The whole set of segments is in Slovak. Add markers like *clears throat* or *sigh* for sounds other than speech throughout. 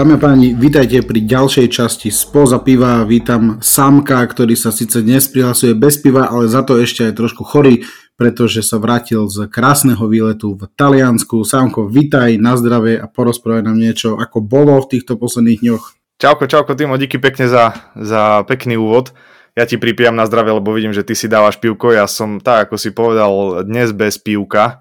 Dámy a páni, vítajte pri ďalšej časti Spoza piva. Vítam Samka, ktorý sa síce dnes prihlasuje bez piva, ale za to ešte aj trošku chorý, pretože sa vrátil z krásneho výletu v Taliansku. Samko, vítaj, na zdravie a porozprávaj nám niečo, ako bolo v týchto posledných dňoch. Čauko, čauko, Timo, díky pekne za, za pekný úvod. Ja ti pripijam na zdravie, lebo vidím, že ty si dávaš pivko. Ja som, tak ako si povedal, dnes bez pivka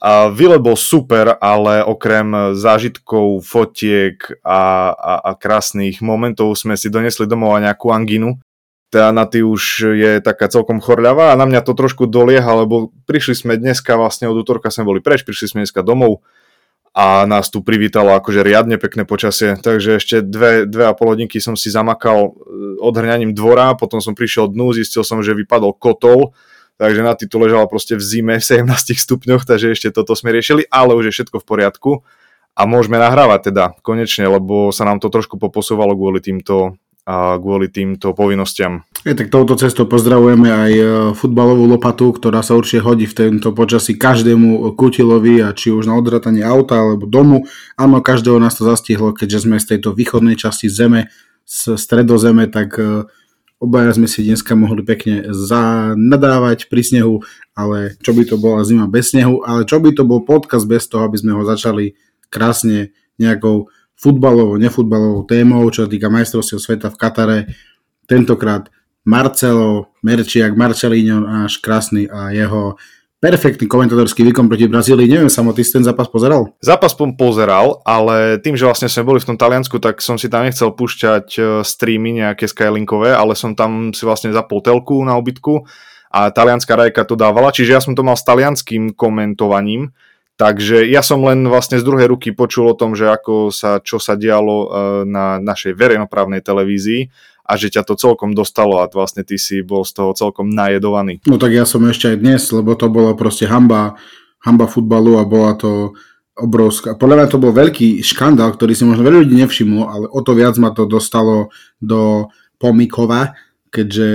a výlet bol super, ale okrem zážitkov, fotiek a, a, a krásnych momentov sme si donesli domov nejakú anginu. Tá na ty už je taká celkom chorľavá a na mňa to trošku dolieha, lebo prišli sme dneska, vlastne od útorka sme boli preč, prišli sme dneska domov a nás tu privítalo akože riadne pekné počasie, takže ešte dve, dve a pol hodinky som si zamakal eh, odhrňaním dvora, potom som prišiel dnu, zistil som, že vypadol kotol, takže na titul ležala proste v zime v 17 stupňoch, takže ešte toto sme riešili, ale už je všetko v poriadku a môžeme nahrávať teda konečne, lebo sa nám to trošku poposúvalo kvôli týmto, a kvôli týmto povinnostiam. Je, tak touto cestou pozdravujeme aj e, futbalovú lopatu, ktorá sa určite hodí v tento počasí každému kutilovi a či už na odratanie auta alebo domu. Áno, každého nás to zastihlo, keďže sme z tejto východnej časti zeme, z stredozeme, tak e, Obaja sme si dneska mohli pekne zanadávať pri snehu, ale čo by to bola zima bez snehu, ale čo by to bol podcast bez toho, aby sme ho začali krásne nejakou futbalovou, nefutbalovou témou, čo sa týka majstrovstiev sveta v Katare. Tentokrát Marcelo, Merčiak, Marcelino, náš krásny a jeho perfektný komentátorský výkon proti Brazílii. Neviem, samo, ty ten zápas pozeral? Zápas som pozeral, ale tým, že vlastne sme boli v tom Taliansku, tak som si tam nechcel púšťať e, streamy nejaké Skylinkové, ale som tam si vlastne zapol telku na obytku a talianská rajka to dávala, čiže ja som to mal s talianským komentovaním, Takže ja som len vlastne z druhej ruky počul o tom, že ako sa, čo sa dialo e, na našej verejnoprávnej televízii a že ťa to celkom dostalo a vlastne ty si bol z toho celkom najedovaný. No tak ja som ešte aj dnes, lebo to bolo proste hamba, hamba futbalu a bola to obrovská. Podľa mňa to bol veľký škandál, ktorý si možno veľa ľudí nevšimlo, ale o to viac ma to dostalo do Pomikova, keďže,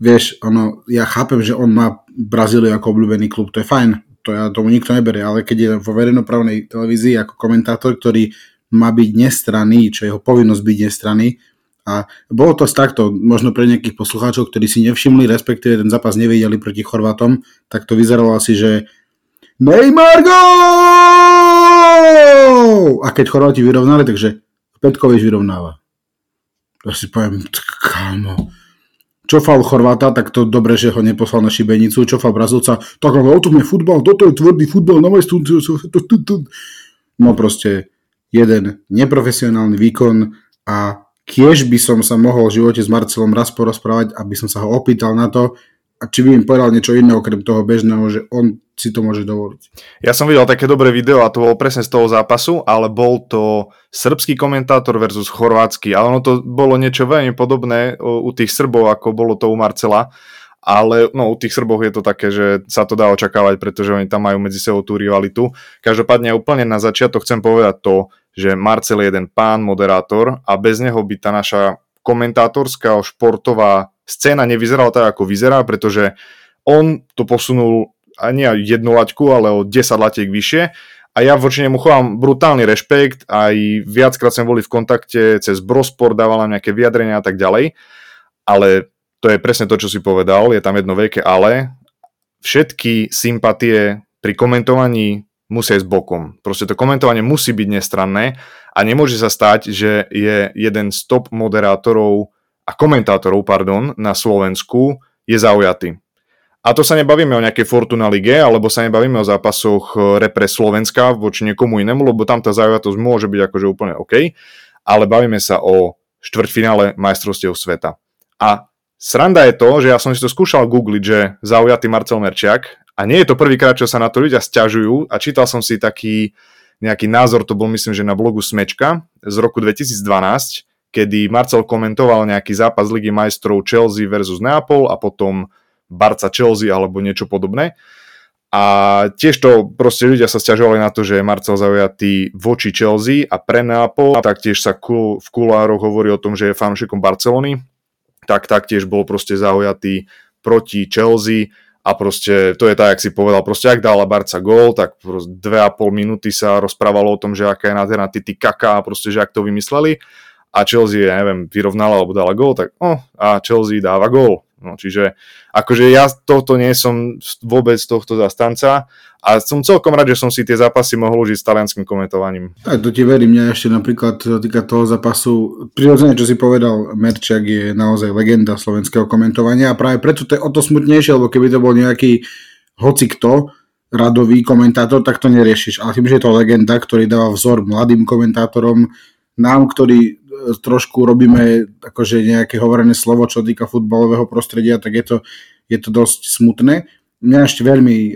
vieš, ono, ja chápem, že on má Brazíliu ako obľúbený klub, to je fajn, to ja tomu nikto neberie, ale keď je vo verejnoprávnej televízii ako komentátor, ktorý má byť nestranný, čo je jeho povinnosť byť nestranný, a bolo to takto, možno pre nejakých poslucháčov, ktorí si nevšimli, respektíve ten zápas nevideli proti Chorvátom, tak to vyzeralo asi, že Neymar go! A keď Chorváti vyrovnali, takže Petkovič vyrovnáva. Ja si poviem, kámo, čo fal Chorváta, tak to dobre, že ho neposlal na šibenicu, čo fal Brazilca, tak ale o tom je futbal, toto je tvrdý futbal, no No proste jeden neprofesionálny výkon a Kiež by som sa mohol v živote s Marcelom raz porozprávať, aby som sa ho opýtal na to, a či by im povedal niečo iné okrem toho bežného, že on si to môže dovoliť. Ja som videl také dobré video a to bolo presne z toho zápasu, ale bol to srbský komentátor versus chorvátsky a ono to bolo niečo veľmi podobné u tých Srbov, ako bolo to u Marcela, ale no, u tých Srbov je to také, že sa to dá očakávať, pretože oni tam majú medzi sebou tú rivalitu. Každopádne úplne na začiatok chcem povedať to, že Marcel je jeden pán moderátor a bez neho by tá naša komentátorská športová scéna nevyzerala tak, ako vyzerá, pretože on to posunul ani jednu laťku, ale o 10 latiek vyššie. A ja voči nemu chovám brutálny rešpekt, aj viackrát sme boli v kontakte cez Brosport, dával nám nejaké vyjadrenia a tak ďalej, ale to je presne to, čo si povedal, je tam jedno veľké ale, všetky sympatie pri komentovaní musia ísť bokom. Proste to komentovanie musí byť nestranné a nemôže sa stať, že je jeden z top moderátorov a komentátorov, pardon, na Slovensku je zaujatý. A to sa nebavíme o nejakej Fortuna lige, alebo sa nebavíme o zápasoch eh, repre Slovenska voči niekomu inému, lebo tam tá zaujatosť môže byť akože úplne OK, ale bavíme sa o štvrťfinále majstrovstiev sveta. A sranda je to, že ja som si to skúšal googliť, že zaujatý Marcel Merčiak a nie je to prvýkrát, čo sa na to ľudia stiažujú a čítal som si taký nejaký názor, to bol myslím, že na blogu Smečka z roku 2012, kedy Marcel komentoval nejaký zápas Ligy majstrov Chelsea versus Neapol a potom Barca Chelsea alebo niečo podobné. A tiež to proste ľudia sa stiažovali na to, že je Marcel zaujatý voči Chelsea a pre Neapol, a taktiež sa v kulároch hovorí o tom, že je fanúšikom Barcelony, tak taktiež bol proste zaujatý proti Chelsea a proste to je tak, jak si povedal, proste ak dala Barca gól, tak dve a pol minúty sa rozprávalo o tom, že aká je nádherná Titi Kaka a proste, že ak to vymysleli a Chelsea, ja neviem, vyrovnala alebo dala gól, tak oh, a Chelsea dáva gól. No, čiže akože ja tohto nie som vôbec tohto zastanca a som celkom rád, že som si tie zápasy mohol užiť s talianským komentovaním. Tak to ti verím, mňa ešte napríklad týka toho zápasu, prirodzene, čo si povedal, Merčak je naozaj legenda slovenského komentovania a práve preto to je o to smutnejšie, lebo keby to bol nejaký hoci kto, radový komentátor, tak to neriešiš. Ale tým, že je to legenda, ktorý dáva vzor mladým komentátorom, nám, ktorí trošku robíme akože nejaké hovorené slovo, čo týka futbalového prostredia, tak je to, je to dosť smutné. Mňa ešte veľmi uh,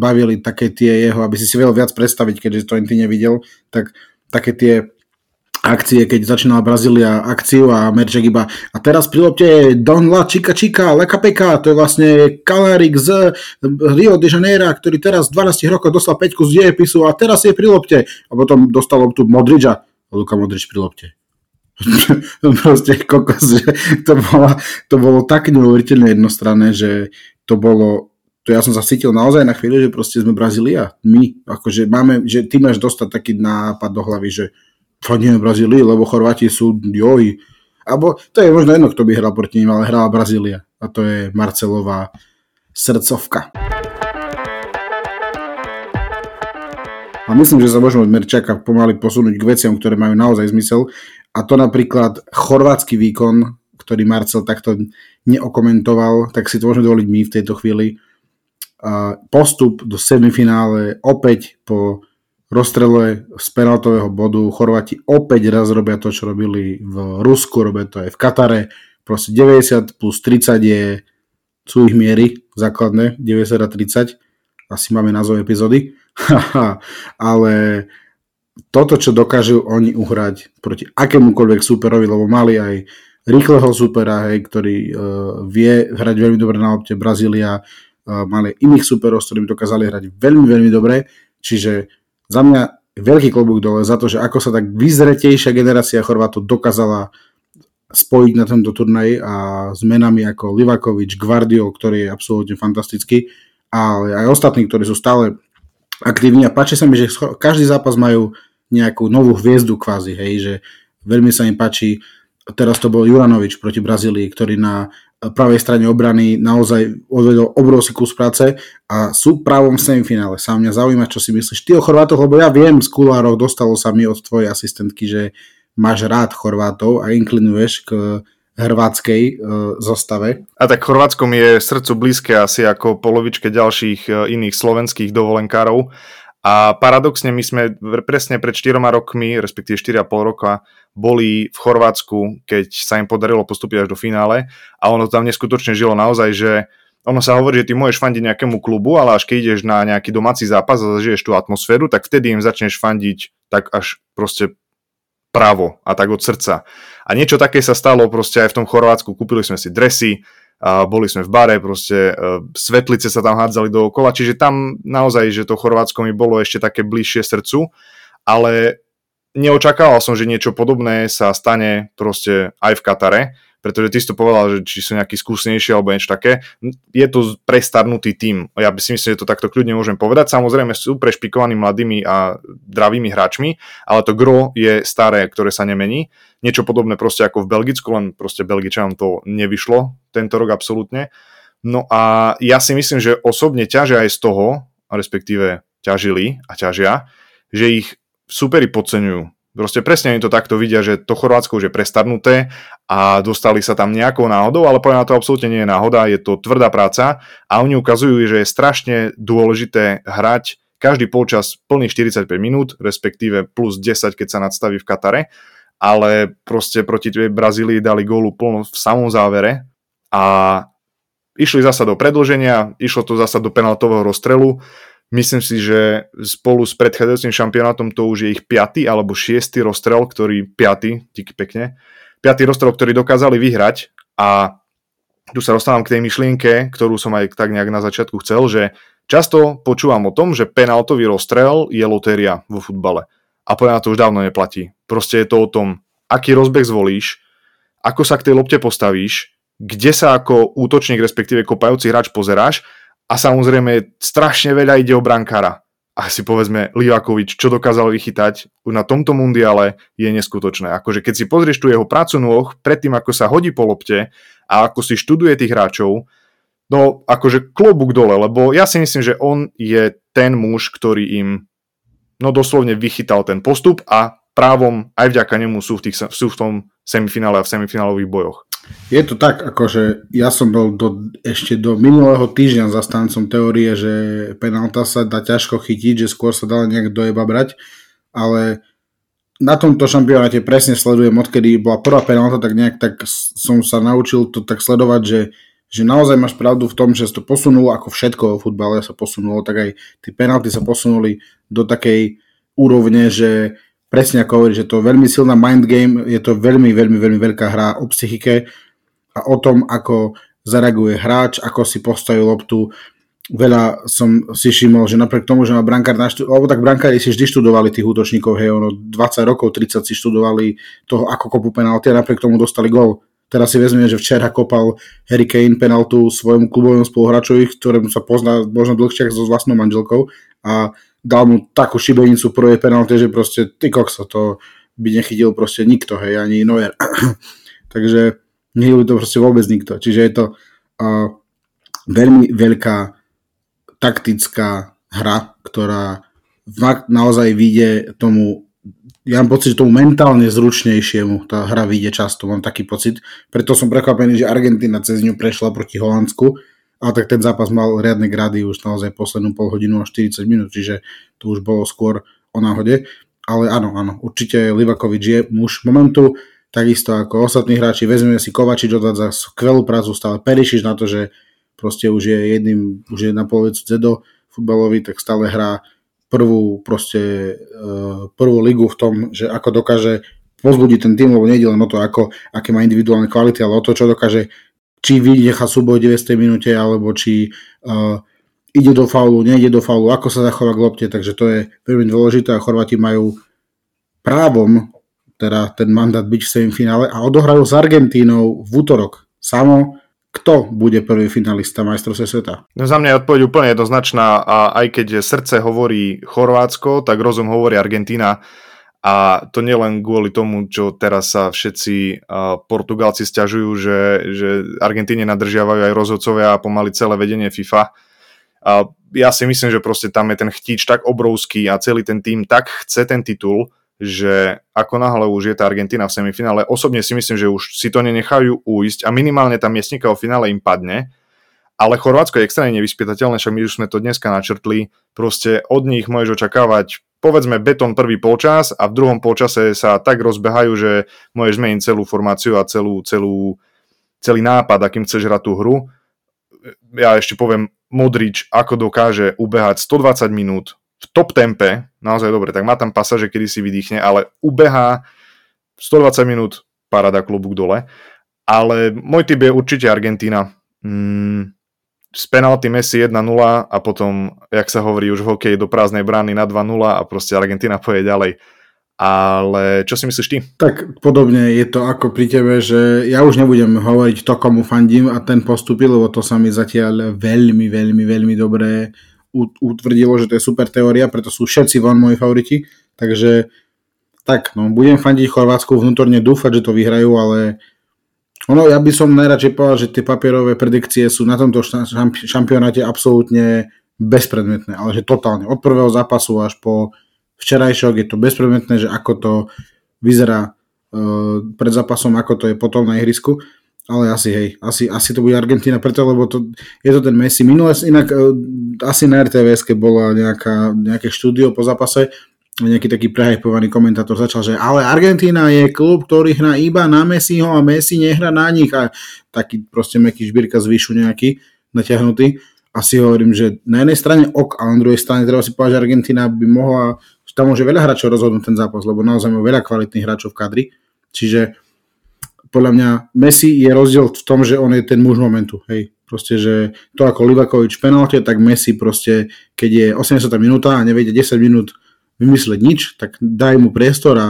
bavili také tie jeho, aby si si vedel viac predstaviť, keďže to ty nevidel, tak také tie akcie, keď začínala Brazília akciu a Merček iba a teraz pri lopte je Don La Chica Leka Peka, to je vlastne Kalarik z Rio de Janeiro, ktorý teraz 12 rokov dostal 5 z dejepisu a teraz je pri lopte a potom dostal loptu Modriča a Luka Modrič pri. *laughs* proste kokos, že to, bolo, to bolo tak neuveriteľne jednostranné, že to bolo, to ja som sa cítil naozaj na chvíľu, že proste sme Brazília, my, akože máme, že ty máš dostať taký nápad do hlavy, že fandíme Brazílii, lebo Chorváti sú joji, alebo to je možno jedno, kto by hral proti ním, ale hrala Brazília a to je Marcelová srdcovka. A myslím, že sa môžeme od Merčaka pomaly posunúť k veciam, ktoré majú naozaj zmysel. A to napríklad chorvátsky výkon, ktorý Marcel takto neokomentoval, tak si to môžeme dovoliť my v tejto chvíli. Postup do semifinále opäť po rozstrele z penaltového bodu. Chorváti opäť raz robia to, čo robili v Rusku, robia to aj v Katare. Proste 90 plus 30 je, sú ich miery základné, 90 a 30. Asi máme názov epizódy. *laughs* ale toto, čo dokážu oni uhrať proti akémukoľvek superovi, lebo mali aj rýchleho supera, hej, ktorý uh, vie hrať veľmi dobre na lopte, Brazília, uh, mali iných superov, s ktorými dokázali hrať veľmi, veľmi dobre, čiže za mňa veľký klobúk dole za to, že ako sa tak vyzretejšia generácia Chorvátov dokázala spojiť na tento turnaj a s menami ako Livakovič, Guardio, ktorý je absolútne fantastický, ale aj ostatní, ktorí sú stále aktívni. A páči sa mi, že každý zápas majú nejakú novú hviezdu kvázi, hej, že veľmi sa im páči, teraz to bol Juranovič proti Brazílii, ktorý na pravej strane obrany naozaj odvedol obrovský kus práce a sú právom v semifinále. Sám mňa zaujíma, čo si myslíš ty o Chorvátoch, lebo ja viem z kulárov, dostalo sa mi od tvojej asistentky, že máš rád Chorvátov a inklinuješ k hrvátskej e, zostave. A tak Chorvátskom je srdcu blízke asi ako polovičke ďalších e, iných slovenských dovolenkárov. A paradoxne my sme presne pred 4 rokmi, respektíve 4,5 roka, boli v Chorvátsku, keď sa im podarilo postúpiť až do finále a ono tam neskutočne žilo naozaj, že ono sa hovorí, že ty môžeš fandiť nejakému klubu, ale až keď ideš na nejaký domáci zápas a zažiješ tú atmosféru, tak vtedy im začneš fandiť tak až proste právo a tak od srdca. A niečo také sa stalo proste aj v tom Chorvátsku. Kúpili sme si dresy, a boli sme v bare, proste e, svetlice sa tam hádzali dookola, čiže tam naozaj, že to Chorvátsko mi bolo ešte také bližšie srdcu, ale neočakával som, že niečo podobné sa stane proste aj v Katare pretože ty si to povedal, že či sú nejakí skúsenejší alebo niečo také. Je to prestarnutý tým. Ja by si myslím, že to takto kľudne môžem povedať. Samozrejme sú prešpikovaní mladými a dravými hráčmi, ale to gro je staré, ktoré sa nemení. Niečo podobné proste ako v Belgicku, len proste Belgičanom to nevyšlo tento rok absolútne. No a ja si myslím, že osobne ťažia aj z toho, respektíve ťažili a ťažia, že ich superi podceňujú Proste presne oni to takto vidia, že to Chorvátsko už je prestarnuté a dostali sa tam nejakou náhodou, ale podľa to absolútne nie je náhoda, je to tvrdá práca a oni ukazujú, že je strašne dôležité hrať každý polčas plných 45 minút, respektíve plus 10, keď sa nadstaví v Katare, ale proste proti tej Brazílii dali gólu plno v samom závere a išli zasa do predlženia, išlo to zasa do penaltového rozstrelu Myslím si, že spolu s predchádzajúcim šampionátom to už je ich piatý alebo šiestý rozstrel, ktorý, piatý, díky pekne, piatý rozstrel, ktorý dokázali vyhrať a tu sa dostávam k tej myšlienke, ktorú som aj tak nejak na začiatku chcel, že často počúvam o tom, že penaltový rozstrel je lotéria vo futbale. A podľa to už dávno neplatí. Proste je to o tom, aký rozbeh zvolíš, ako sa k tej lopte postavíš, kde sa ako útočník, respektíve kopajúci hráč pozeráš a samozrejme strašne veľa ide o brankára. A si povedzme, Livakovič, čo dokázal vychytať na tomto mundiale, je neskutočné. Akože keď si pozrieš tu jeho prácu nôh, predtým ako sa hodí po lopte a ako si študuje tých hráčov, no akože klobúk dole, lebo ja si myslím, že on je ten muž, ktorý im no doslovne vychytal ten postup a právom aj vďaka nemu sú v, tých, sú v tom semifinále a v semifinálových bojoch. Je to tak, akože ja som bol do, ešte do minulého týždňa zastáncom teórie, že penálta sa dá ťažko chytiť, že skôr sa dá nejak do brať, ale na tomto šampionáte presne sledujem, odkedy bola prvá penálta, tak nejak tak som sa naučil to tak sledovať, že, že naozaj máš pravdu v tom, že sa to posunulo, ako všetko vo futbale sa posunulo, tak aj tie penalty sa posunuli do takej úrovne, že presne ako hovorí, že to je veľmi silná mind game, je to veľmi, veľmi, veľmi veľká hra o psychike a o tom, ako zareaguje hráč, ako si postaví loptu. Veľa som si všimol, že napriek tomu, že má brankár naštudoval, alebo tak brankári si vždy študovali tých útočníkov, hej, ono 20 rokov, 30 si študovali toho, ako kopu penalty a napriek tomu dostali gol. Teraz si vezmeme, že včera kopal Harry Kane penaltu svojmu klubovému spoluhráčovi, ktorému sa pozná možno dlhšie so vlastnou manželkou a dal mu takú šibenicu prvej penalty, že proste ty kokso, to by nechytil proste nikto, hej, ani Neuer. *clears throat* Takže nechytil to proste vôbec nikto. Čiže je to uh, veľmi veľká taktická hra, ktorá naozaj vyjde tomu ja mám pocit, že tomu mentálne zručnejšiemu tá hra vyjde často, mám taký pocit. Preto som prekvapený, že Argentina cez ňu prešla proti Holandsku, ale tak ten zápas mal riadne grady už naozaj poslednú pol hodinu a 40 minút, čiže to už bolo skôr o náhode. Ale áno, áno, určite Livakovič je muž momentu, takisto ako ostatní hráči. Vezmeme si Kovačič odvádza skvelú prácu, stále Perišiš na to, že proste už je jedným, už je na polovicu Zedo futbalový, tak stále hrá prvú proste eh, prvú ligu v tom, že ako dokáže pozbudiť ten tým, lebo nejde len o to, ako, aké má individuálne kvality, ale o to, čo dokáže či vynecha súboj 900 minúte, alebo či uh, ide do faulu, nejde do faulu, ako sa zachová k lopte, takže to je veľmi dôležité a Chorváti majú právom teda ten mandát byť v semifinále a odohrajú s Argentínou v útorok. Samo kto bude prvý finalista majstrovstva sveta? No za mňa je odpoveď úplne jednoznačná a aj keď srdce hovorí Chorvátsko, tak rozum hovorí Argentína a to nielen kvôli tomu, čo teraz sa všetci uh, Portugálci stiažujú, že, že Argentíne nadržiavajú aj rozhodcovia a pomaly celé vedenie FIFA. A ja si myslím, že proste tam je ten chtíč tak obrovský a celý ten tým tak chce ten titul, že ako náhle už je tá Argentina v semifinále, osobne si myslím, že už si to nenechajú ujsť a minimálne tam miestnika o finále im padne, ale Chorvátsko je extrémne nevyspytateľné, však my už sme to dneska načrtli, proste od nich môžeš očakávať povedzme betón prvý polčas a v druhom polčase sa tak rozbehajú, že môžeš zmeniť celú formáciu a celú, celú, celý nápad, akým chceš hrať tú hru. Ja ešte poviem, Modrič, ako dokáže ubehať 120 minút v top tempe, naozaj dobre, tak má tam pasaže, kedy si vydýchne, ale ubehá 120 minút, parada klubúk dole. Ale môj typ je určite Argentína. Mm, z penalty Messi 1-0 a potom, jak sa hovorí už v hokeji, do prázdnej brány na 2-0 a proste Argentina *laughs* poje ďalej. Ale čo si myslíš ty? Tak podobne je to ako pri tebe, že ja už nebudem hovoriť to, komu fandím a ten postupil, lebo to sa mi zatiaľ veľmi, veľmi, veľmi dobre utvrdilo, že to je super teória, preto sú všetci von moji favoriti. Takže tak, no, budem fandiť Chorvátsku, vnútorne dúfať, že to vyhrajú, ale ono, ja by som najradšej povedal, že tie papierové predikcie sú na tomto šampionáte absolútne bezpredmetné, ale že totálne. Od prvého zápasu až po včerajšok je to bezpredmetné, že ako to vyzerá uh, pred zápasom, ako to je potom na ihrisku. Ale asi, hej, asi, asi to bude Argentina preto, lebo to, je to ten Messi. Minule inak uh, asi na RTVS, bola nejaká, nejaké štúdio po zápase, nejaký taký prehajpovaný komentátor začal, že ale Argentína je klub, ktorý hrá iba na Messiho a Messi nehra na nich a taký proste meký žbírka z výšu nejaký natiahnutý. A si hovorím, že na jednej strane ok, a na druhej strane treba si povedať, že Argentína by mohla, tam môže veľa hráčov rozhodnúť ten zápas, lebo naozaj má veľa kvalitných hráčov v kadri. Čiže podľa mňa Messi je rozdiel v tom, že on je ten muž momentu. Hej. Proste, že to ako Livakovič v penalte, tak Messi proste, keď je 80 minúta a nevedie 10 minút vymysleť nič, tak daj mu priestor a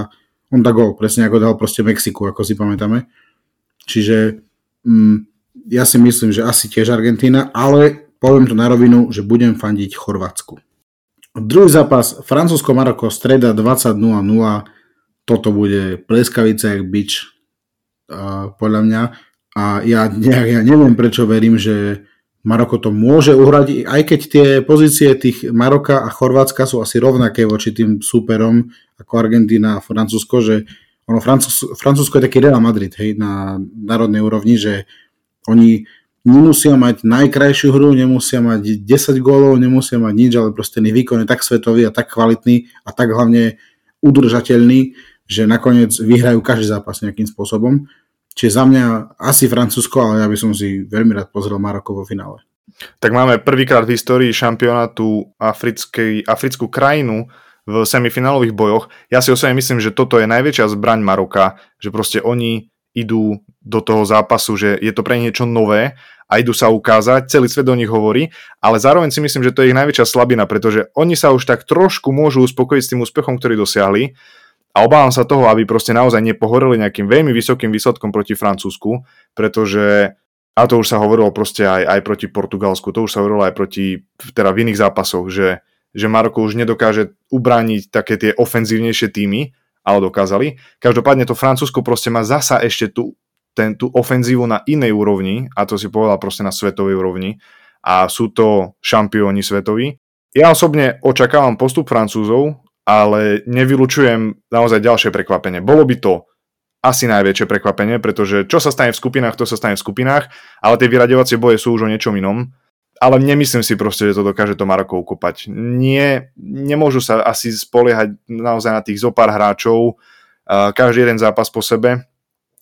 on dá gol, presne ako dal proste Mexiku, ako si pamätáme. Čiže mm, ja si myslím, že asi tiež Argentína, ale poviem to na rovinu, že budem fandiť Chorvátsku. Druhý zápas, Francúzsko-Maroko, streda 20.00, toto bude pleskavica jak bič, podľa mňa. A ja, *laughs* ja, ja neviem, prečo verím, že Maroko to môže uhrať, aj keď tie pozície tých Maroka a Chorvátska sú asi rovnaké voči tým súperom ako Argentína a Francúzsko, že ono Francúz, Francúzsko je taký Real Madrid hej, na národnej úrovni, že oni nemusia mať najkrajšiu hru, nemusia mať 10 gólov, nemusia mať nič, ale proste ten výkon je tak svetový a tak kvalitný a tak hlavne udržateľný, že nakoniec vyhrajú každý zápas nejakým spôsobom. Čiže za mňa asi Francúzsko, ale ja by som si veľmi rád pozrel Maroko vo finále. Tak máme prvýkrát v histórii šampionátu africkej, africkú krajinu v semifinálových bojoch. Ja si osobne myslím, že toto je najväčšia zbraň Maroka, že proste oni idú do toho zápasu, že je to pre niečo nové a idú sa ukázať, celý svet o nich hovorí, ale zároveň si myslím, že to je ich najväčšia slabina, pretože oni sa už tak trošku môžu uspokojiť s tým úspechom, ktorý dosiahli a obávam sa toho, aby proste naozaj nepohoreli nejakým veľmi vysokým výsledkom proti Francúzsku, pretože a to už sa hovorilo proste aj, aj proti Portugalsku, to už sa hovorilo aj proti, teda v iných zápasoch, že, že Maroko už nedokáže ubrániť také tie ofenzívnejšie týmy, ale dokázali. Každopádne to Francúzsko proste má zasa ešte tú, ten, tú ofenzívu na inej úrovni, a to si povedal proste na svetovej úrovni, a sú to šampióni svetoví. Ja osobne očakávam postup Francúzov, ale nevylučujem naozaj ďalšie prekvapenie. Bolo by to asi najväčšie prekvapenie, pretože čo sa stane v skupinách, to sa stane v skupinách, ale tie vyraďovacie boje sú už o niečom inom. Ale nemyslím si proste, že to dokáže to Maroko ukopať. Nie, nemôžu sa asi spoliehať naozaj na tých zopár hráčov, každý jeden zápas po sebe.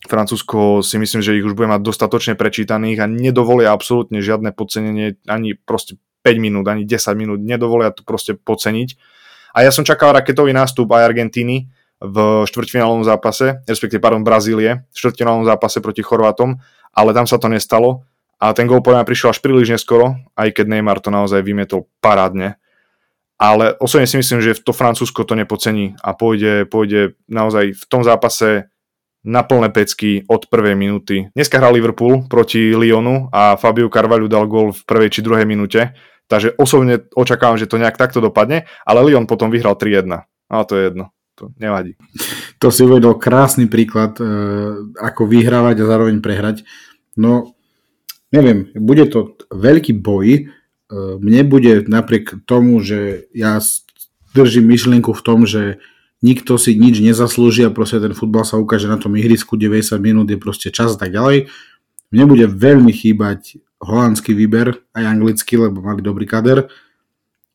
Francúzsko si myslím, že ich už bude mať dostatočne prečítaných a nedovolia absolútne žiadne podcenenie, ani proste 5 minút, ani 10 minút, nedovolia to proste podceniť a ja som čakal raketový nástup aj Argentíny v štvrťfinálovom zápase, respektíve, pardon, Brazílie, v štvrťfinálovom zápase proti Chorvátom, ale tam sa to nestalo a ten gol podľa mňa prišiel až príliš neskoro, aj keď Neymar to naozaj vymietol parádne. Ale osobne si myslím, že to Francúzsko to nepocení a pôjde, pôjde naozaj v tom zápase na plné pecky od prvej minúty. Dneska hral Liverpool proti Lyonu a Fabio Carvalho dal gol v prvej či druhej minúte Takže osobne očakávam, že to nejak takto dopadne, ale Lyon potom vyhral 3-1. Ale to je jedno. To nevadí. To si uvedol krásny príklad, e, ako vyhrávať a zároveň prehrať. No, neviem, bude to veľký boj. E, mne bude napriek tomu, že ja držím myšlienku v tom, že nikto si nič nezaslúži a proste ten futbal sa ukáže na tom ihrisku 90 minút je proste čas a tak ďalej. Mne bude veľmi chýbať holandský výber, aj anglický, lebo mali dobrý kader.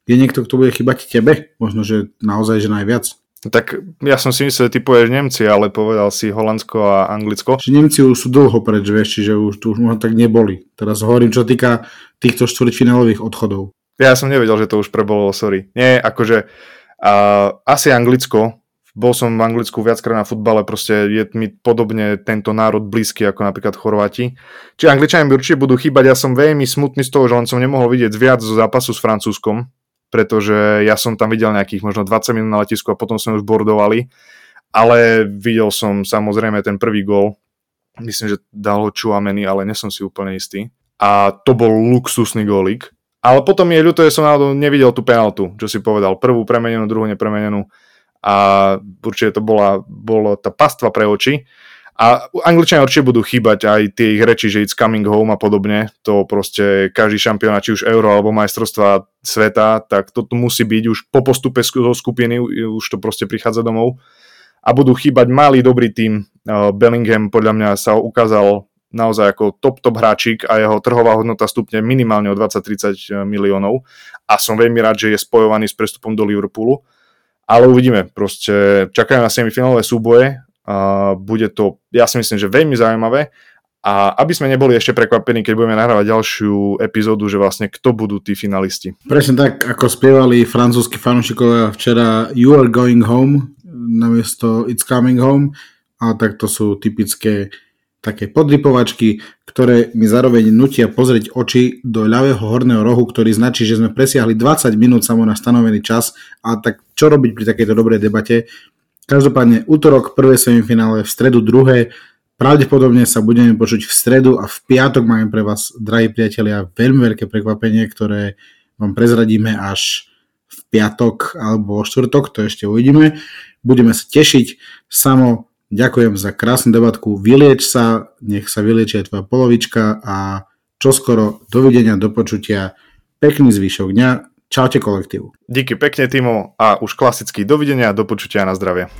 Je niekto, kto bude chýbať tebe? Možno, že naozaj, že najviac? Tak ja som si myslel, že ty povieš Nemci, ale povedal si Holandsko a Anglicko. Čiže Nemci už sú dlho preč, vieš, čiže už tu už možno tak neboli. Teraz hovorím, čo týka týchto štvrťfinálových odchodov. Ja som nevedel, že to už prebolo, sorry. Nie, akože uh, asi Anglicko, bol som v Anglicku viackrát na futbale, proste je mi podobne tento národ blízky ako napríklad Chorváti. Či Angličania mi určite budú chýbať, ja som veľmi smutný z toho, že len som nemohol vidieť viac zo zápasu s Francúzskom, pretože ja som tam videl nejakých možno 20 minút na letisku a potom sme už bordovali, ale videl som samozrejme ten prvý gól, myslím, že dal ho Čuameni, ale nesom si úplne istý. A to bol luxusný gólik. Ale potom je ľúto, že som náhodou nevidel tú penaltu, čo si povedal. Prvú premenenú, druhú nepremenenú a určite to bola, bola tá pastva pre oči. A Angličania určite budú chýbať aj tie ich reči, že it's coming home a podobne. To proste každý šampión, či už Euro alebo majstrovstva sveta, tak to tu musí byť už po postupe zo skupiny, už to proste prichádza domov. A budú chýbať malý dobrý tým. Bellingham podľa mňa sa ukázal naozaj ako top top hráčik a jeho trhová hodnota stupne minimálne o 20-30 miliónov a som veľmi rád, že je spojovaný s prestupom do Liverpoolu ale uvidíme, proste čakajú na semifinálové súboje a bude to, ja si myslím, že veľmi zaujímavé a aby sme neboli ešte prekvapení, keď budeme nahrávať ďalšiu epizódu, že vlastne kto budú tí finalisti. Presne tak, ako spievali francúzski fanúšikovia včera You are going home namiesto It's coming home a tak to sú typické také podripovačky, ktoré mi zároveň nutia pozrieť oči do ľavého horného rohu, ktorý značí, že sme presiahli 20 minút samo na stanovený čas a tak čo robiť pri takejto dobrej debate. Každopádne útorok prvé semifinále, v stredu druhé, Pravdepodobne sa budeme počuť v stredu a v piatok máme pre vás, drahí priatelia, veľmi veľké prekvapenie, ktoré vám prezradíme až v piatok alebo štvrtok, to ešte uvidíme. Budeme sa tešiť. Samo, ďakujem za krásnu debatku. Vylieč sa, nech sa vyliečia tvoja polovička a čoskoro dovidenia, do počutia. Pekný zvyšok dňa. Čaute kolektívu. Díky pekne, Timo, a už klasicky dovidenia a do počutia na zdravie.